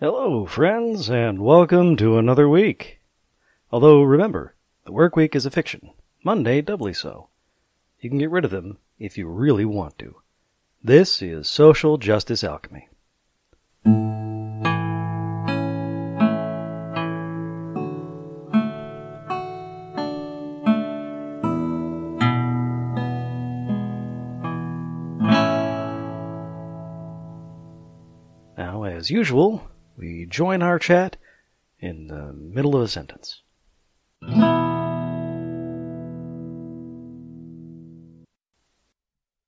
Hello, friends, and welcome to another week. Although, remember, the work week is a fiction. Monday, doubly so. You can get rid of them if you really want to. This is Social Justice Alchemy. Now, as usual, we join our chat in the middle of a sentence.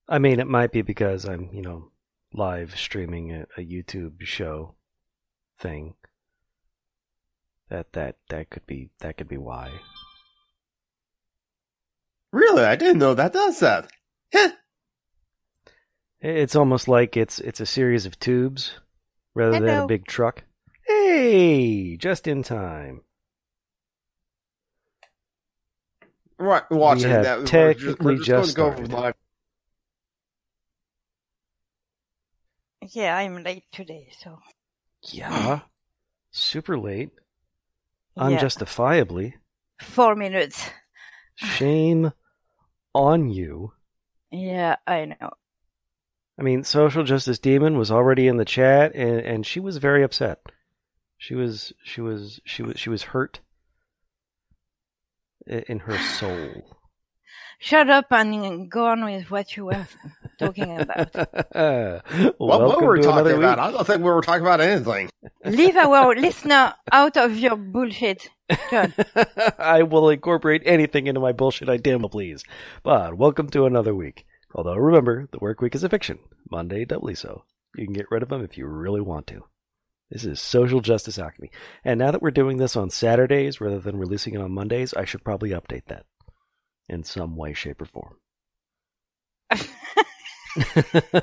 I mean, it might be because I'm, you know, live streaming a, a YouTube show thing. That that that could be that could be why. Really? I didn't know that does that. Heh. It's almost like it's it's a series of tubes rather than a big truck. Hey, just in time. Right, watching have that. we're technically we're just going to go live. Yeah, I'm late today, so Yeah. Uh-huh. Super late. yeah. Unjustifiably. four minutes. Shame on you. Yeah, I know. I mean, Social Justice Demon was already in the chat and, and she was very upset. She was she was she was she was hurt in her soul. Shut up and go on with what you were talking about. What, what were we talking about? week. I don't think we were talking about anything. Leave our listener out of your bullshit. I will incorporate anything into my bullshit I damn well please. But welcome to another week. Although remember, the work week is a fiction. Monday doubly so. You can get rid of them if you really want to. This is social justice alchemy. And now that we're doing this on Saturdays rather than releasing it on Mondays, I should probably update that in some way, shape, or form.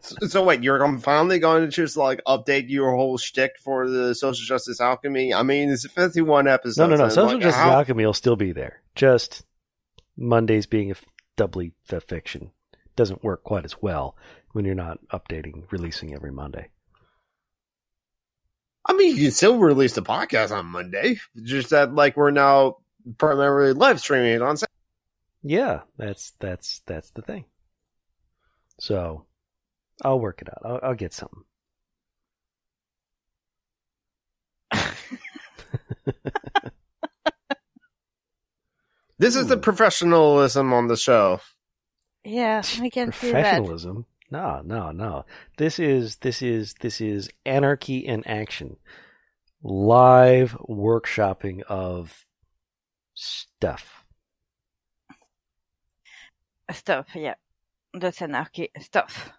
So, wait, you're finally going to just like update your whole shtick for the social justice alchemy? I mean, it's 51 episodes. no, no, no. Social like, justice how- alchemy will still be there. Just Mondays being a f- doubly f- fiction doesn't work quite as well when you're not updating, releasing every Monday. I mean, you can still release the podcast on Monday. Just that, like, we're now primarily live streaming it on Saturday. Yeah, that's that's that's the thing. So, I'll work it out. I'll, I'll get something. This is the professionalism on the show. yeah, I can see that. Professionalism? No, no, no. This is this is this is anarchy in action. Live workshopping of stuff. Stuff, yeah. That's anarchy stuff.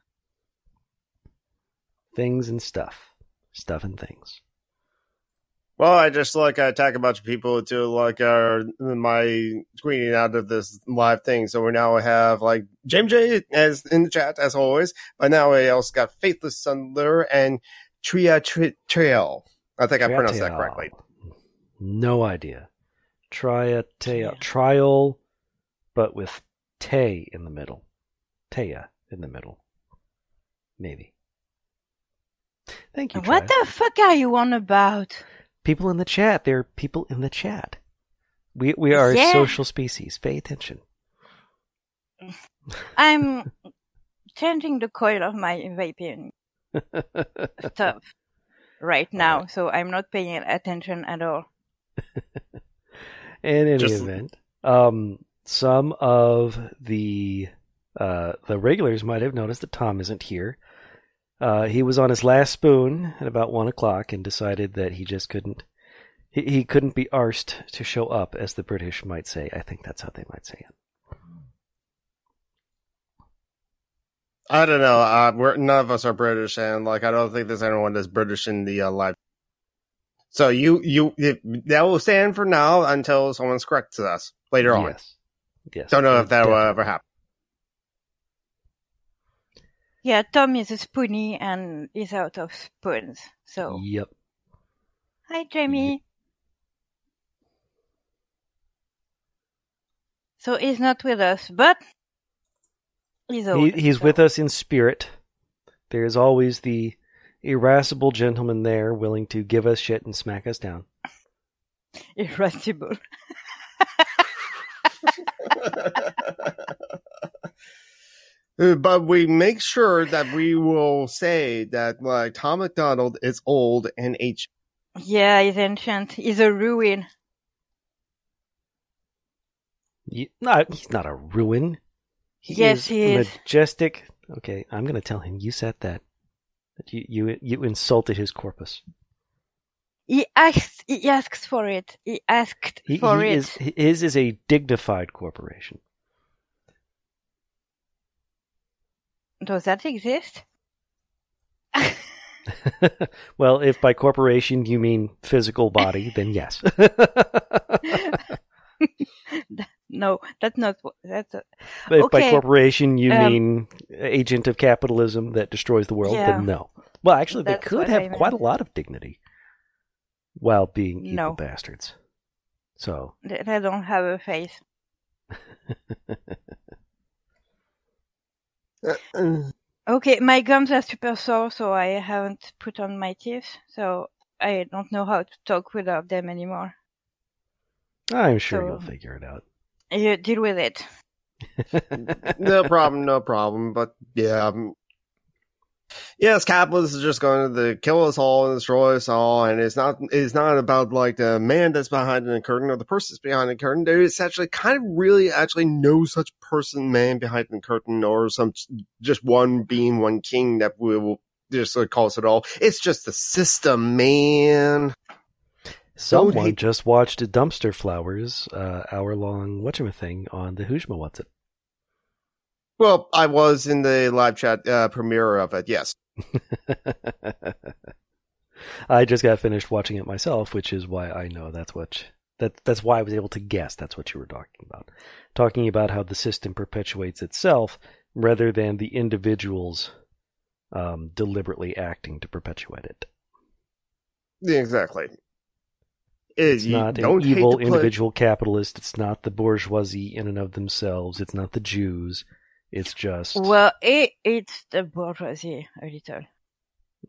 Things and stuff. Stuff and things. Well, I just like I attack a bunch of people to like our my screening out of this live thing. So we now have like James J as in the chat as always, but now we also got Faithless Thunder and Tria Tri- Trail. I think I pronounced that correctly. No idea. Try a Trial. trial, but with te in the middle. Taya in the middle. Maybe. Thank you. What Trial. the fuck are you on about? People in the chat? There are people in the chat. We we are Yeah. a social species. Pay attention. I'm changing the coil of my vaping stuff right now, so I'm not paying attention at all. In any Just- event, um, some of the uh, the regulars might have noticed that Tom isn't here. Uh, he was on his last spoon at about one o'clock and decided that he just couldn't. He, he couldn't be arsed to show up, as the British might say. I think that's how they might say it. I don't know. Uh, we're none of us are British, and like I don't think there's anyone that's British in the uh, live. So you you that will stand for now until someone corrects us later on. Yes. Yes. Don't know if that will ever happen. Yeah, Tom is a spoony and is out of spoons. So, Yep. hi, Jamie. So he's not with us, but he's He, he's so- with us in spirit. There is always the irascible gentleman there willing to give us shit and smack us down. Irascible. Uh, Uh, but we make sure that we will say that like Tom McDonald is old and H. Yeah, he's ancient. He's a ruin. You, no, he's not a ruin. He Yes, is he is. majestic. Okay, I'm going to tell him you said that. That you you you insulted his corpus. He asked. He asks for it. He asked He, for he it. is his is a dignified corporation. Does that exist? well, if by corporation you mean physical body, then yes. no, that's not. That's a, But if by corporation you Um, mean agent of capitalism that destroys the world, Yeah. then no. Well, actually, they could have I quite a lot of dignity while being evil No. bastards. So, they don't have a face. Uh, Okay, my gums are super sore, so I haven't put on my teeth, so I don't know how to talk without them anymore. I'm sure So- you'll figure it out. You deal with it. no problem, no problem. But yeah, yes, capitalists is just going to kill us all and destroy us all, and it's not it's not about like the man that's behind the curtain or the person that's behind the curtain. There is actually kind of really actually no such person, man behind the curtain, or some just one being, one king that will just like, calls it all. It's just the system, man. Someone hate- just watched Dumpster Flowers uh, hour long thing on the Hujma What's It. Well, I was in the live chat uh, premiere of it. Yes. I just got finished watching it myself, which is why I know that's what that that's why I was able to guess that's what you were talking about. Talking about how the system perpetuates itself rather than the individuals um, deliberately acting to perpetuate it. Exactly. It- It's not an evil individual capitalist. It's not the bourgeoisie in and of themselves. It's not the Jews. It's just Well, it, it's the bourgeoisie a little.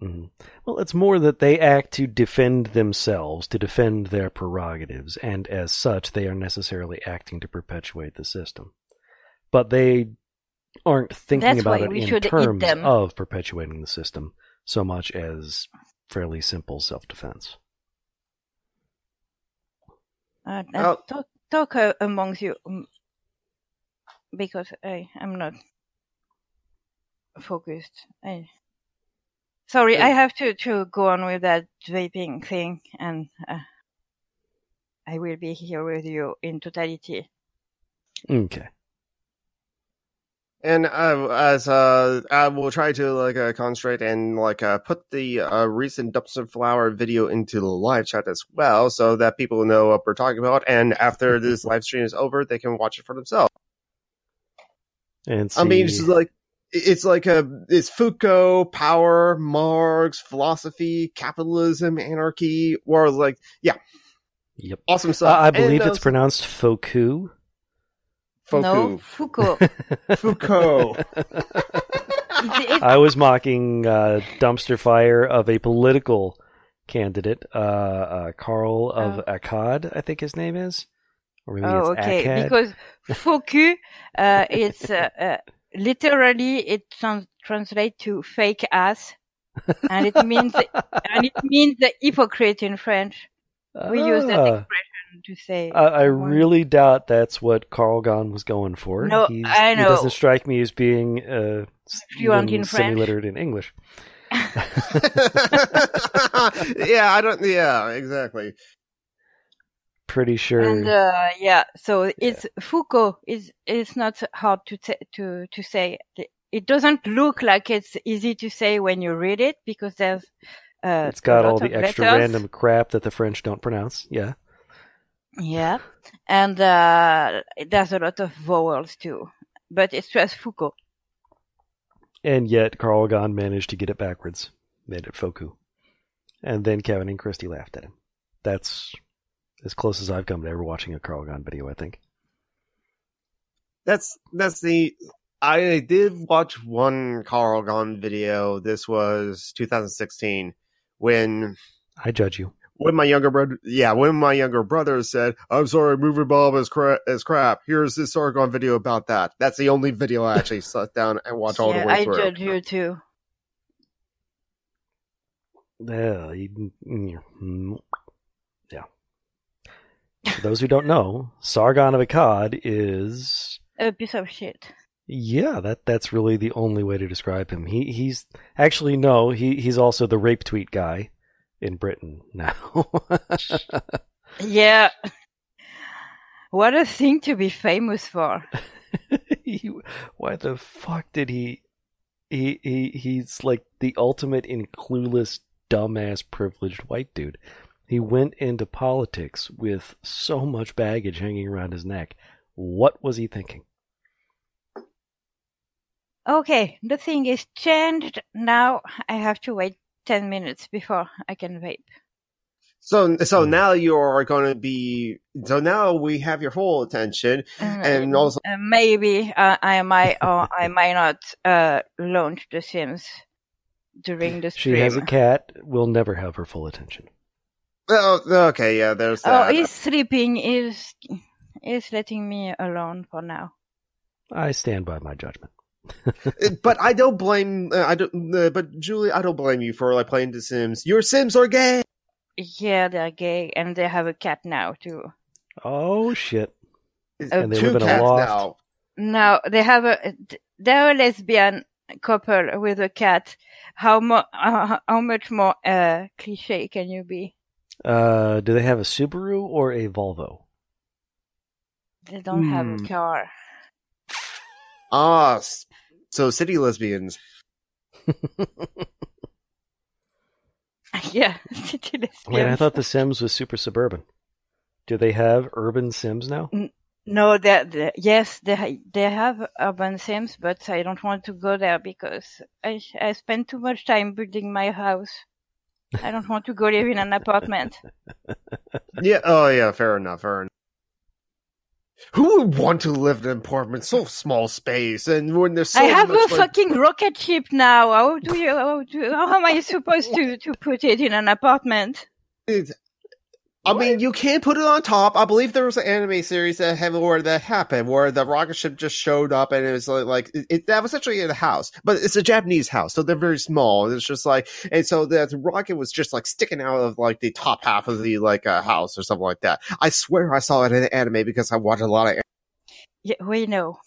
Mhm. Well, it's more that they act to defend themselves, to defend their prerogatives, and as such, they are necessarily acting to perpetuate the system. But they aren't thinking That's about it we in should eat terms them. of perpetuating the system so much as fairly simple self defense. Uh, talk talk uh, amongst you, um, because I am not focused. I, sorry, Yeah. I have to to go on with that vaping thing, and uh, I will be here with you in totality. Okay. And uh, as uh, I will try to like uh, concentrate and like uh, put the uh, recent dumpster flower video into the live chat as well, so that people know what we're talking about. And after this live stream is over, they can watch it for themselves. And see, I mean, it's like it's like a it's Foucault, power, Marx, philosophy, capitalism, anarchy, or like yeah, yep. awesome Uh, stuff. I believe And, uh, it's pronounced Foucault. No, Foucault. Foucault. Foucault. It's- it's- I was mocking uh, dumpster fire of a political candidate, uh, uh, Carl of Oh. Akkad, I think his name is, or maybe oh, it's okay. Akkad. Because Foucault, uh, it's uh, uh, literally it trans- translates to fake ass, and it means and it means the hypocrite in French. We use that Ah, expression to say. I, I really doubt that's what Sargon was going for. No, He's, I He know. doesn't strike me as being uh, Fluent in French. semi-literate in English. yeah, I don't. Yeah, exactly. Pretty sure. And uh, yeah, so it's Foucault. is It's not hard to t- to to say. It doesn't look like it's easy to say when you read it because there's. Uh, it's got all the extra letters. random crap that the French don't pronounce. Yeah. Yeah, and uh, there's a lot of vowels too, but it's just Foucault. And yet Sargon managed to get it backwards, made it Foku. And then Kevin and Christy laughed at him. That's as close as I've come to ever watching a Sargon video, I think. That's that's the I did watch one Sargon video. This was 2016 when I judge you. when my younger brother, yeah, when my younger brother said, "I'm sorry, movie Bob is cra- is crap." Here's this Sargon video about that. That's the only video I actually sat down and watched all the way I through. I judge you too. Yeah, you- mm, yeah. For those who don't know, Sargon of Akkad is A piece of shit. yeah, that that's really the only way to describe him. He he's actually no, he he's also the rape tweet guy in Britain now. Yeah. What a thing to be famous for. He- why the fuck did he he he he's like the ultimate in clueless dumbass privileged white dude. He went into politics with so much baggage hanging around his neck. What was he thinking? Okay, the thing is changed. Now I have to wait 10 minutes before I can vape. So, so Hmm. now you are going to be. So now we have your full attention, and also Uh, maybe uh, I might or I might not uh, launch The Sims during the stream. She has a cat, We'll never have her full attention. Oh, okay, yeah, there's oh, that. he's sleeping. Is is letting me alone for now. I stand by my judgment. but I don't blame. Uh, I don't. Uh, but Julie, I don't blame you for like playing The Sims. Your Sims are gay. Yeah, they're gay and they have a cat now too. Oh shit. Uh, And they Two live in a cats loft. now. Now they have a they're a lesbian couple with a cat. How mo- uh, how much more uh cliche can you be? Uh do they have a Subaru or a Volvo? They don't have Hmm. a car. Ah, s- so city lesbians. yeah, city Wait, I thought The Sims was super suburban. Do they have urban Sims now? No, they they- yes, they ha- they have urban sims, but I don't want to go there because I I spend too much time building my house. I don't want to go live in an apartment. Yeah. Oh, yeah. Fair enough. Fair enough. Who would want to live in an apartment so small space and when there's so I have a like, fucking rocket ship now. How do you? How, do, how am I supposed to to put it in an apartment? It's- I mean, you can put it on top. I believe there was an anime series that had where that happened, where the rocket ship just showed up and it was like, like it, it- that was actually in a house, but it's a Japanese house, so they're very small. It's just like, and so that rocket was just like sticking out of like the top half of the like uh, house or something like that. I swear I saw it in an anime because I watched a lot of. Yeah, we know.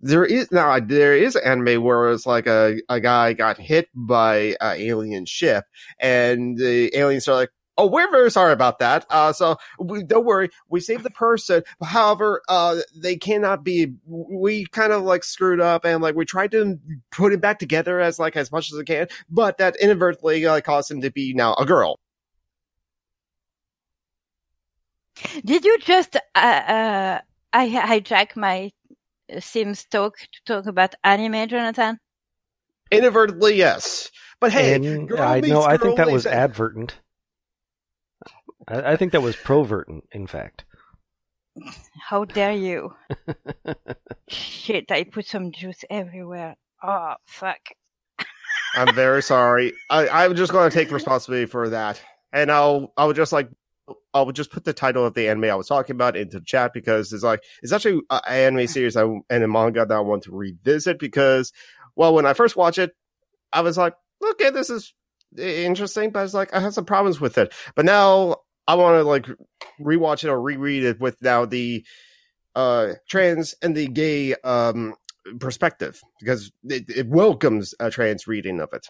There is now there is anime where it's like a a guy got hit by an alien ship, and the aliens are like. Oh, we're very sorry about that. Uh, so we, don't worry, we saved the person. However, uh, they cannot be. We kind of like screwed up, and like we tried to put him back together as like as much as we can, but that inadvertently like caused him to be now a girl. Did you just uh, uh I hijack my Sims talk to talk about anime, Jonathan? Inadvertently, yes. But hey, and girl I know I think that meets- was advertent. I, I think that was provertent, in fact. How dare you? Shit, I put some juice everywhere. Oh, fuck. I'm very sorry. I, I'm just going to take responsibility for that, and I'll I'll just like I'll just put the title of the anime I was talking about into the chat because it's like it's actually an anime series I, and a manga that I want to revisit because well when I first watched it I was like okay this is interesting but it's like I have some problems with it but now I want to like rewatch it or reread it with now the uh trans and the gay um perspective because it, it welcomes a trans reading of it.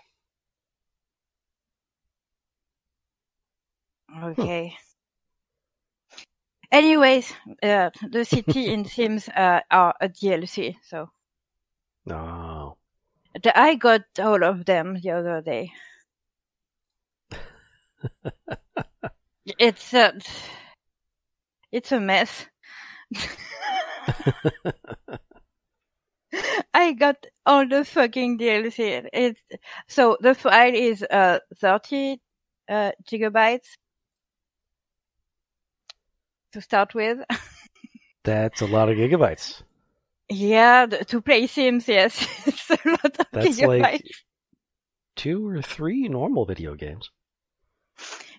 Okay. Anyways, uh, the city in Sims uh, are a DLC, so No. the, I got all of them the other day. it's a, it's a mess. I got all the fucking DLC. It's so the file is uh 30 uh gigabytes to start with. That's a lot of gigabytes. Yeah, to play Sims, yes. it's a lot of That's gigabytes. like two or three normal video games.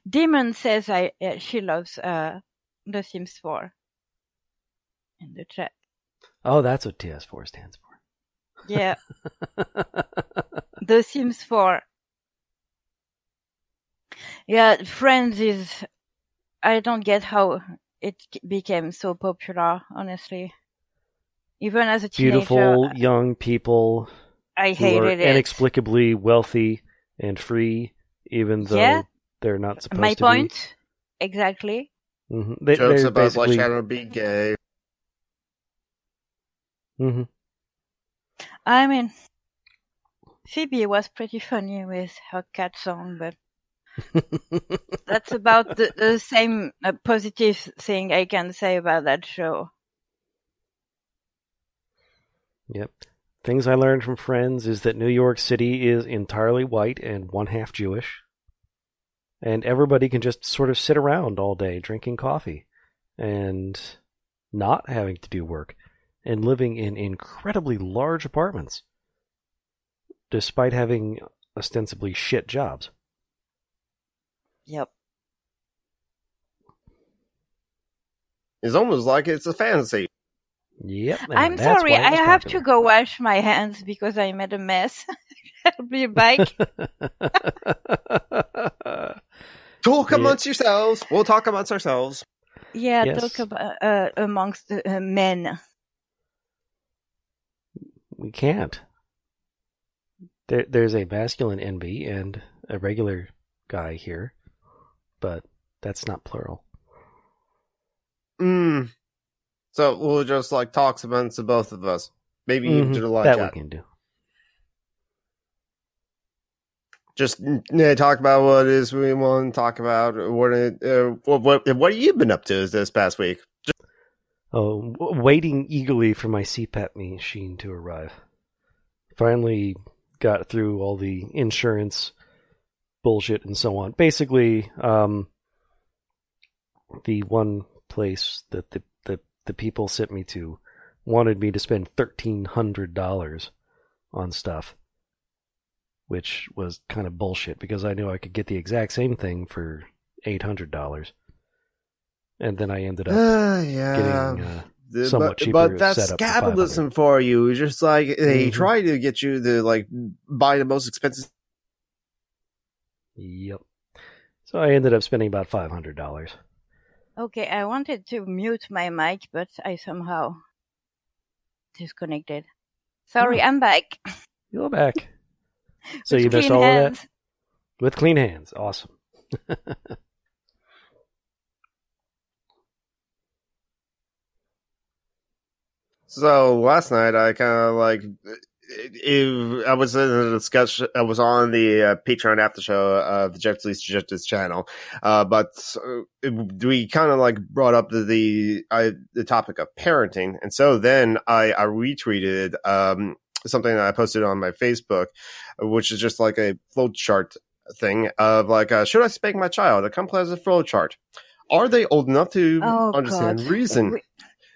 Demon says I uh, she loves uh The Sims 4 in the chat. Oh, that's what TS4 stands for. Yeah. The Sims 4. Yeah, Friends is. I don't get how it became so popular, honestly. Even as a teenager, Beautiful young people I who are hated it. inexplicably wealthy and free, even though Yeah. they're not supposed to be My to point, exactly. be. hmm They, Jokes they're about like basically. trying to be gay. Mhm. I mean, Phoebe was pretty funny with her cat song, but that's about the, the same uh, positive thing I can say about that show. Yep. Things I learned from friends is that New York City is entirely white and one half Jewish. And everybody can just sort of sit around all day drinking coffee and not having to do work and living in incredibly large apartments despite having ostensibly shit jobs. Yep. It's almost like it's a fantasy. Yep. I'm sorry, I was have to go wash my hands because I made a mess. I'll be back. Talk Yeah. amongst yourselves. We'll talk amongst ourselves. Yeah, Yes. talk about uh, amongst the uh, men. we can't. There, there's a masculine envy and a regular guy here, but that's not plural. Mm. So we'll just like talk amongst the both of us. Maybe even Mhm, do the live that chat. we can do. Just talk about what it is we want to talk about. What it, uh, what what what have you been up to this past week? Oh, waiting eagerly for my CPAP machine to arrive. Finally got through all the insurance bullshit and so on. Basically, um, the one place that the, the, the people sent me to wanted me to spend $1,300 on stuff, which was kind of bullshit because I knew I could get the exact same thing for $800. And then I ended up Uh, yeah. getting uh, somewhat but, cheaper but that's setup for capitalism for you. Just like they Mhm. try to get you to like buy the most expensive. Yep. So I ended up spending about five hundred dollars. Okay, I wanted to mute my mic, but I somehow disconnected. Sorry, Oh. I'm back. You're back. So you missed clean all of that with clean hands. Awesome. So last night I kind of like. I was in a discussion. I was on the uh, Patreon after show of the Jeff Lee's Justice channel, uh, but uh, it, we kind of like brought up the the, I, the topic of parenting, and so then I, I retweeted um, something that I posted on my Facebook, which is just like a flow chart thing of like, uh, should I spank my child? It comes as a flow chart. Are they old enough to Oh, understand God. reason?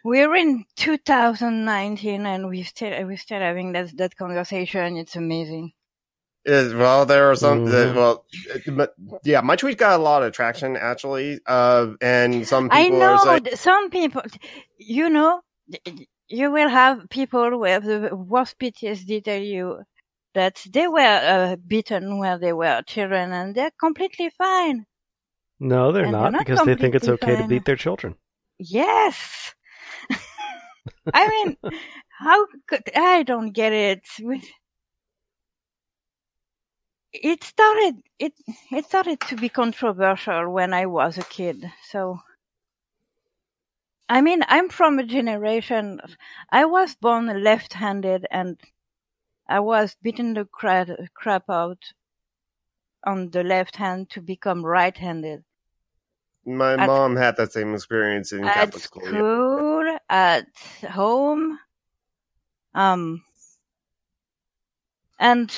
We- We're in 2019 and we still we're still having that that conversation. It's amazing. Is, well, there are some. Mhm. well, but yeah, my tweet got a lot of traction actually, uh, and some people. I know are saying, some people, you know, you will have people with the worst PTSD tell you that they were uh, beaten when they were children and they're completely fine. No, they're And they're not not because they think it's completely okay to beat their children. Yes. I mean, how could I don't get it. With- It started it it started to be controversial when I was a kid. So I mean, I'm from a generation I was born left-handed and I was beaten the crap, crap out on the left hand to become right-handed. my at- mom had that same experience in at Catholic school. school, at home, um, and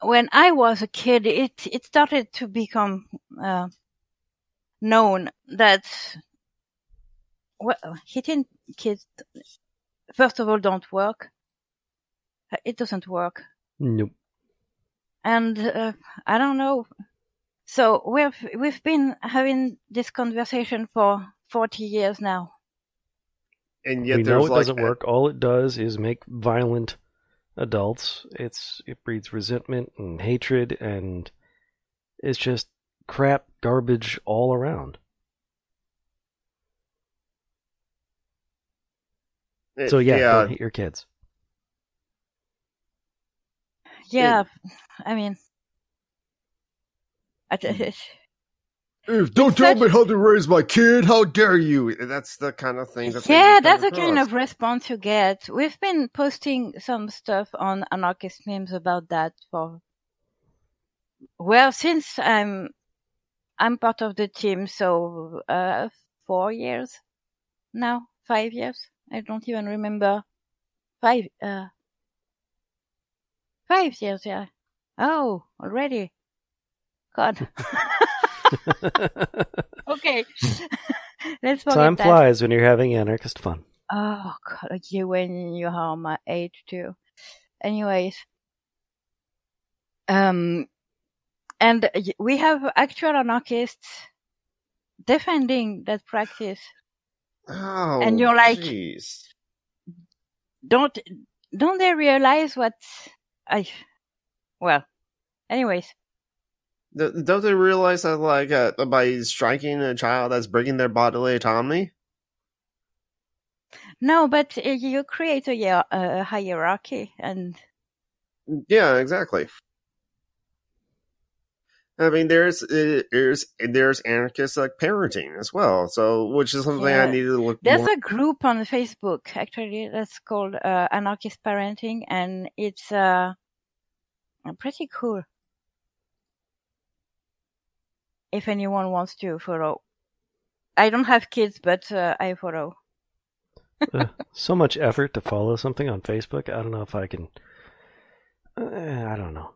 when I was a kid, it it started to become uh, known that well, hitting kids first of all, don't work. It doesn't work. Nope. And uh, I don't know. So we've we've been having this conversation for forty years now. And yet we there's know it like doesn't work. All it does is make violent adults. It's it breeds resentment and hatred, and it's just crap, garbage all around. it- So yeah, yeah, don't hit your kids. Yeah, I mean, I, Mm. t- "Eh, don't tell such- me how to raise my kid. How dare you? That's the kind of thing that yeah, that's the kind of response you get. We've been posting some stuff on anarchist memes about that for well since I'm I'm part of the team, so uh four years now, five years. I don't even remember. Five uh five years, yeah. Oh, already. God. okay. Let's forget Time that. flies when you're having anarchist fun. Oh god, you when you are my age too. Anyways, um, and we have actual anarchists defending that practice. Oh, And you're like- jeez. Don't don't they realize what I? Well, anyways, Th- Don't they realize that, like, uh, by striking a child, that's breaking their bodily autonomy? no, but uh, you create a, a hierarchy, and Yeah, exactly. I mean, there's uh, there's there's anarchist like parenting as well. So, which is something I Yeah. need to look at. There's more. a group on Facebook actually that's called uh, Anarchist Parenting, and it's uh, pretty cool. If anyone wants to follow, I don't have kids, but uh, I follow. Uh, so much effort to follow something on Facebook. I don't know if I can. Uh, I don't know.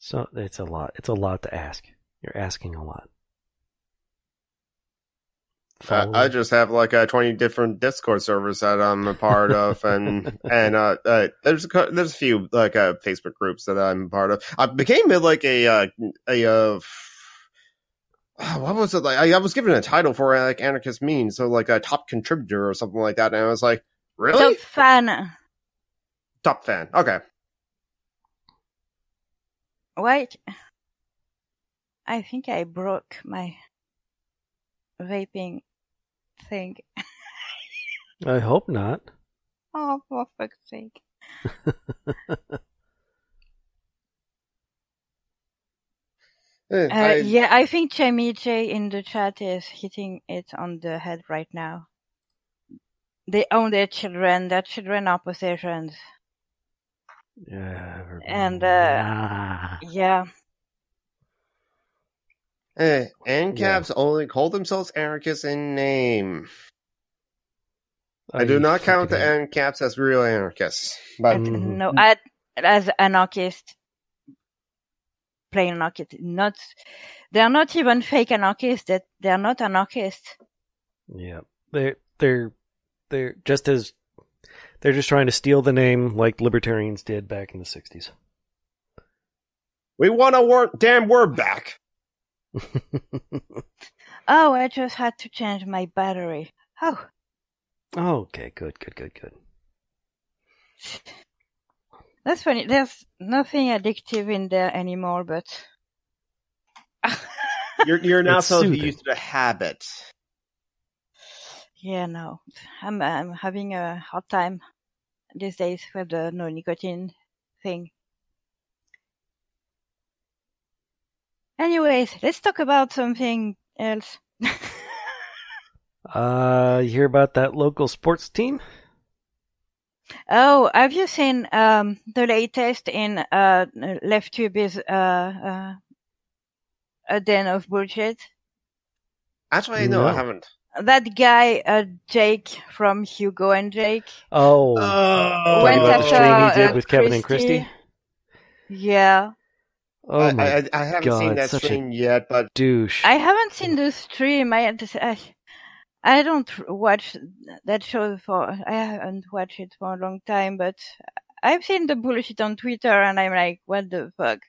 So it's a lot. It's a lot to ask. You're asking a lot. I, I just have like uh, twenty different Discord servers that I'm a part of, and and uh, uh, there's a, there's a few like uh, Facebook groups that I'm a part of. I became uh, like a uh, a uh, f- what was it like? I, I was given a title for like anarchist mean, so like a top contributor or something like that, and I was like, really Top fan. top fan. Okay, Wait. I think I broke my vaping thing. I hope not. Oh, for fuck's sake. Eh, Uh, I- yeah, I think Jamie J in the chat is hitting it on the head right now. They own their children. Their children are possessions. Yeah. And, uh, Ah. Yeah. Eh, ANCAPs only call themselves anarchists in name. I do not count the fucking- ANCAPs as real anarchists. But And Mhm. No, I, as anarchist, plain anarchist, not, they're not even fake anarchists. That they're not anarchists. Yeah, they're they're they're just as they're just trying to steal the name like libertarians did back in the '60s. we want our word, damn word back. Oh, I just had to change my battery. Oh, okay, good, good, good, good. That's funny. There's nothing addictive in there anymore, but. You're you're now It's so soothing. used to the habit. Yeah, no, I'm I'm having a hard time these days with the no nicotine thing. Anyways, let's talk about something else. Uh, you hear about that local sports team? Oh, have you seen um the latest in uh LeftTube is uh uh a den of bullshit? Actually, no, I haven't. That guy, uh, Jake from Hugo and Jake, Oh, Oh, talking went about the after, stream he did uh, with Kevin and Christie. Christy. yeah. Oh I, my I, I haven't God, seen that such a- stream yet, but douche! I haven't seen the stream. I had I, I don't watch that show for, I haven't watched it for a long time, but I've seen the bullshit on Twitter and I'm like, what the fuck?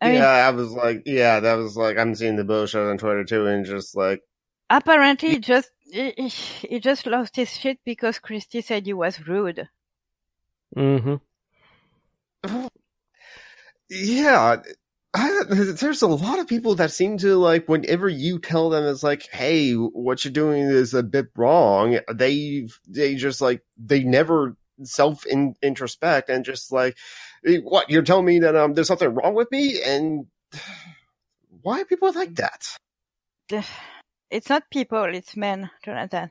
I yeah, mean, I was like, yeah, that was like, I'm seeing the bullshit on Twitter too, and just like, apparently he just, he, he just lost his shit because Christy said he was rude. Mm-hmm. yeah, I, there's a lot of people that seem to like whenever you tell them it's like, hey, what you're doing is a bit wrong. They they just like they never self introspect and just like, what you're telling me that um there's something wrong with me and why are people like that? It's not people, it's men, Jonathan.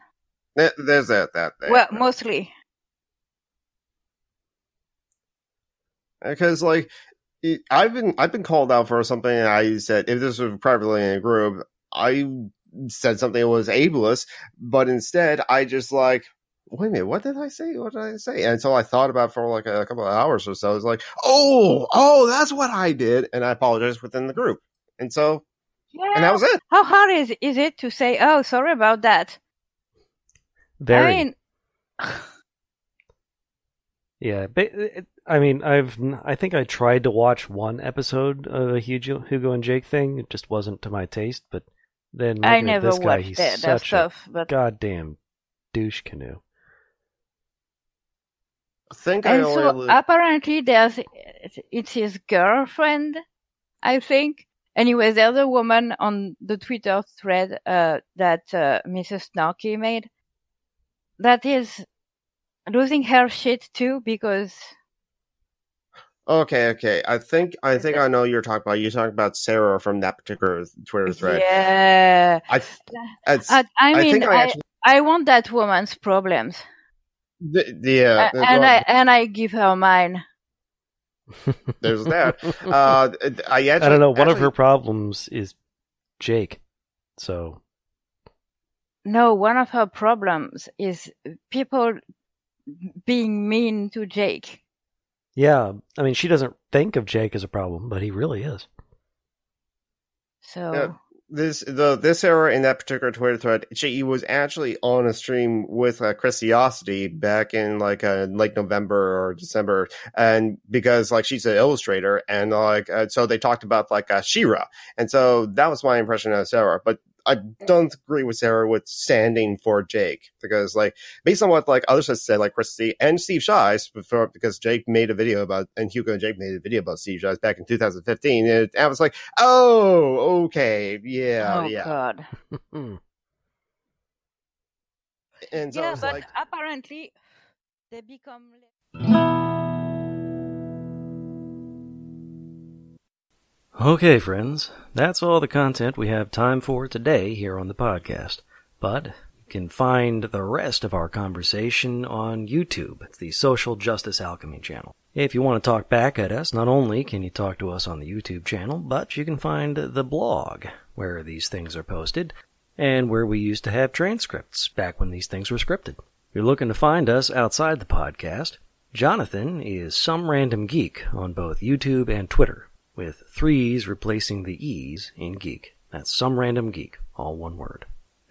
There's that that. There. Well, mostly. because like I've been I've been called out for something. I said if this was privately in a group, I said something that was ableist, but instead I just like. Wait a minute, what did I say? What did I say? And so I thought about it for like a couple of hours or so. I was like, oh, oh, that's what I did. And I apologized within the group. And so, yeah. and that was it. How hard is, is it to say, oh, sorry about that? Very. I mean, yeah, but I mean, I've I think I tried to watch one episode of a Hugo, Hugo and Jake thing. It just wasn't to my taste. But then I never this guy, watched he's that, that such stuff. a But goddamn douche canoe. I think I and so only. apparently there's it's his girlfriend, I think. Anyway, there's a woman on the Twitter thread uh, that uh, Mrs. Snarky made that is losing her shit too because Okay, okay. I think I think I know you're talking about. You're talking about Sarah from that particular Twitter thread. yeah, I, it's, I, I I mean, think I I, actually. I want that woman's problems, The, the, uh, A- and I and I give her mine. there's that. Uh, I, actually, I don't know. One of her problems is Jake. So No, one of her problems is people being mean to Jake. Yeah, I mean, she doesn't think of Jake as a problem, but he really is. So Yeah. this the this era in that particular Twitter thread, she was actually on a stream with uh, Christiosity back in like uh, like November or December, and because like she's an illustrator, and like uh, so they talked about like uh, She-Ra, and so that was my impression of Sarah, but. I don't agree with Sarah with standing for Jake because, like, based on what like others have said, like Christy and Steve Shives, before because Jake made a video about and Hugo and Jake made a video about Steve Shives back in 2015, and I was like, oh, okay, yeah, oh yeah. god. And so I yeah, was but like, apparently they become. Okay, friends, that's all the content we have time for today here on the podcast. But you can find the rest of our conversation on YouTube, it's the Social Justice Alchemy channel. If you want to talk back at us, not only can you talk to us on the YouTube channel, but you can find the blog where these things are posted and where we used to have transcripts back when these things were scripted. If you're looking to find us outside the podcast, Jonathan is some random geek on both YouTube and Twitter with threes replacing the E's in geek. That's some random geek, all one word.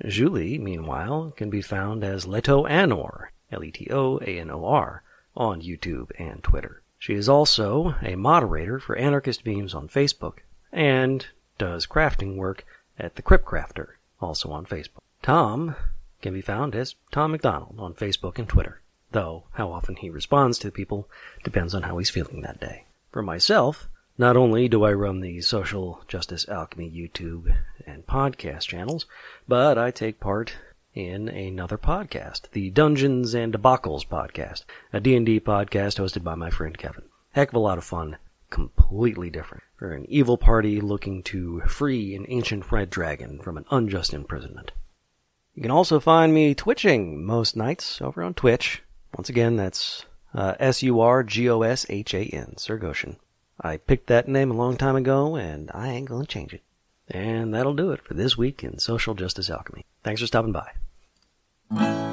Julie, meanwhile, can be found as Leto Anor, L-E-T-O-A-N-O-R, on YouTube and Twitter. She is also a moderator for Anarchist Memes on Facebook, and does crafting work at The Crypt Crafter, also on Facebook. Tom can be found as Tom McDonald on Facebook and Twitter, though how often he responds to people depends on how he's feeling that day. For myself, not only do I run the Social Justice Alchemy YouTube and podcast channels, but I take part in another podcast, the Dungeons and Debacles podcast, a D&D podcast hosted by my friend Kevin. Heck of a lot of fun, completely different. For an evil party looking to free an ancient red dragon from an unjust imprisonment. You can also find me twitching most nights over on Twitch. Once again, that's uh, S-U-R-G-O-S-H-A-N, Sirgoshan. I picked that name a long time ago, and I ain't gonna change it. And that'll do it for this week in Social Justice Alchemy. Thanks for stopping by.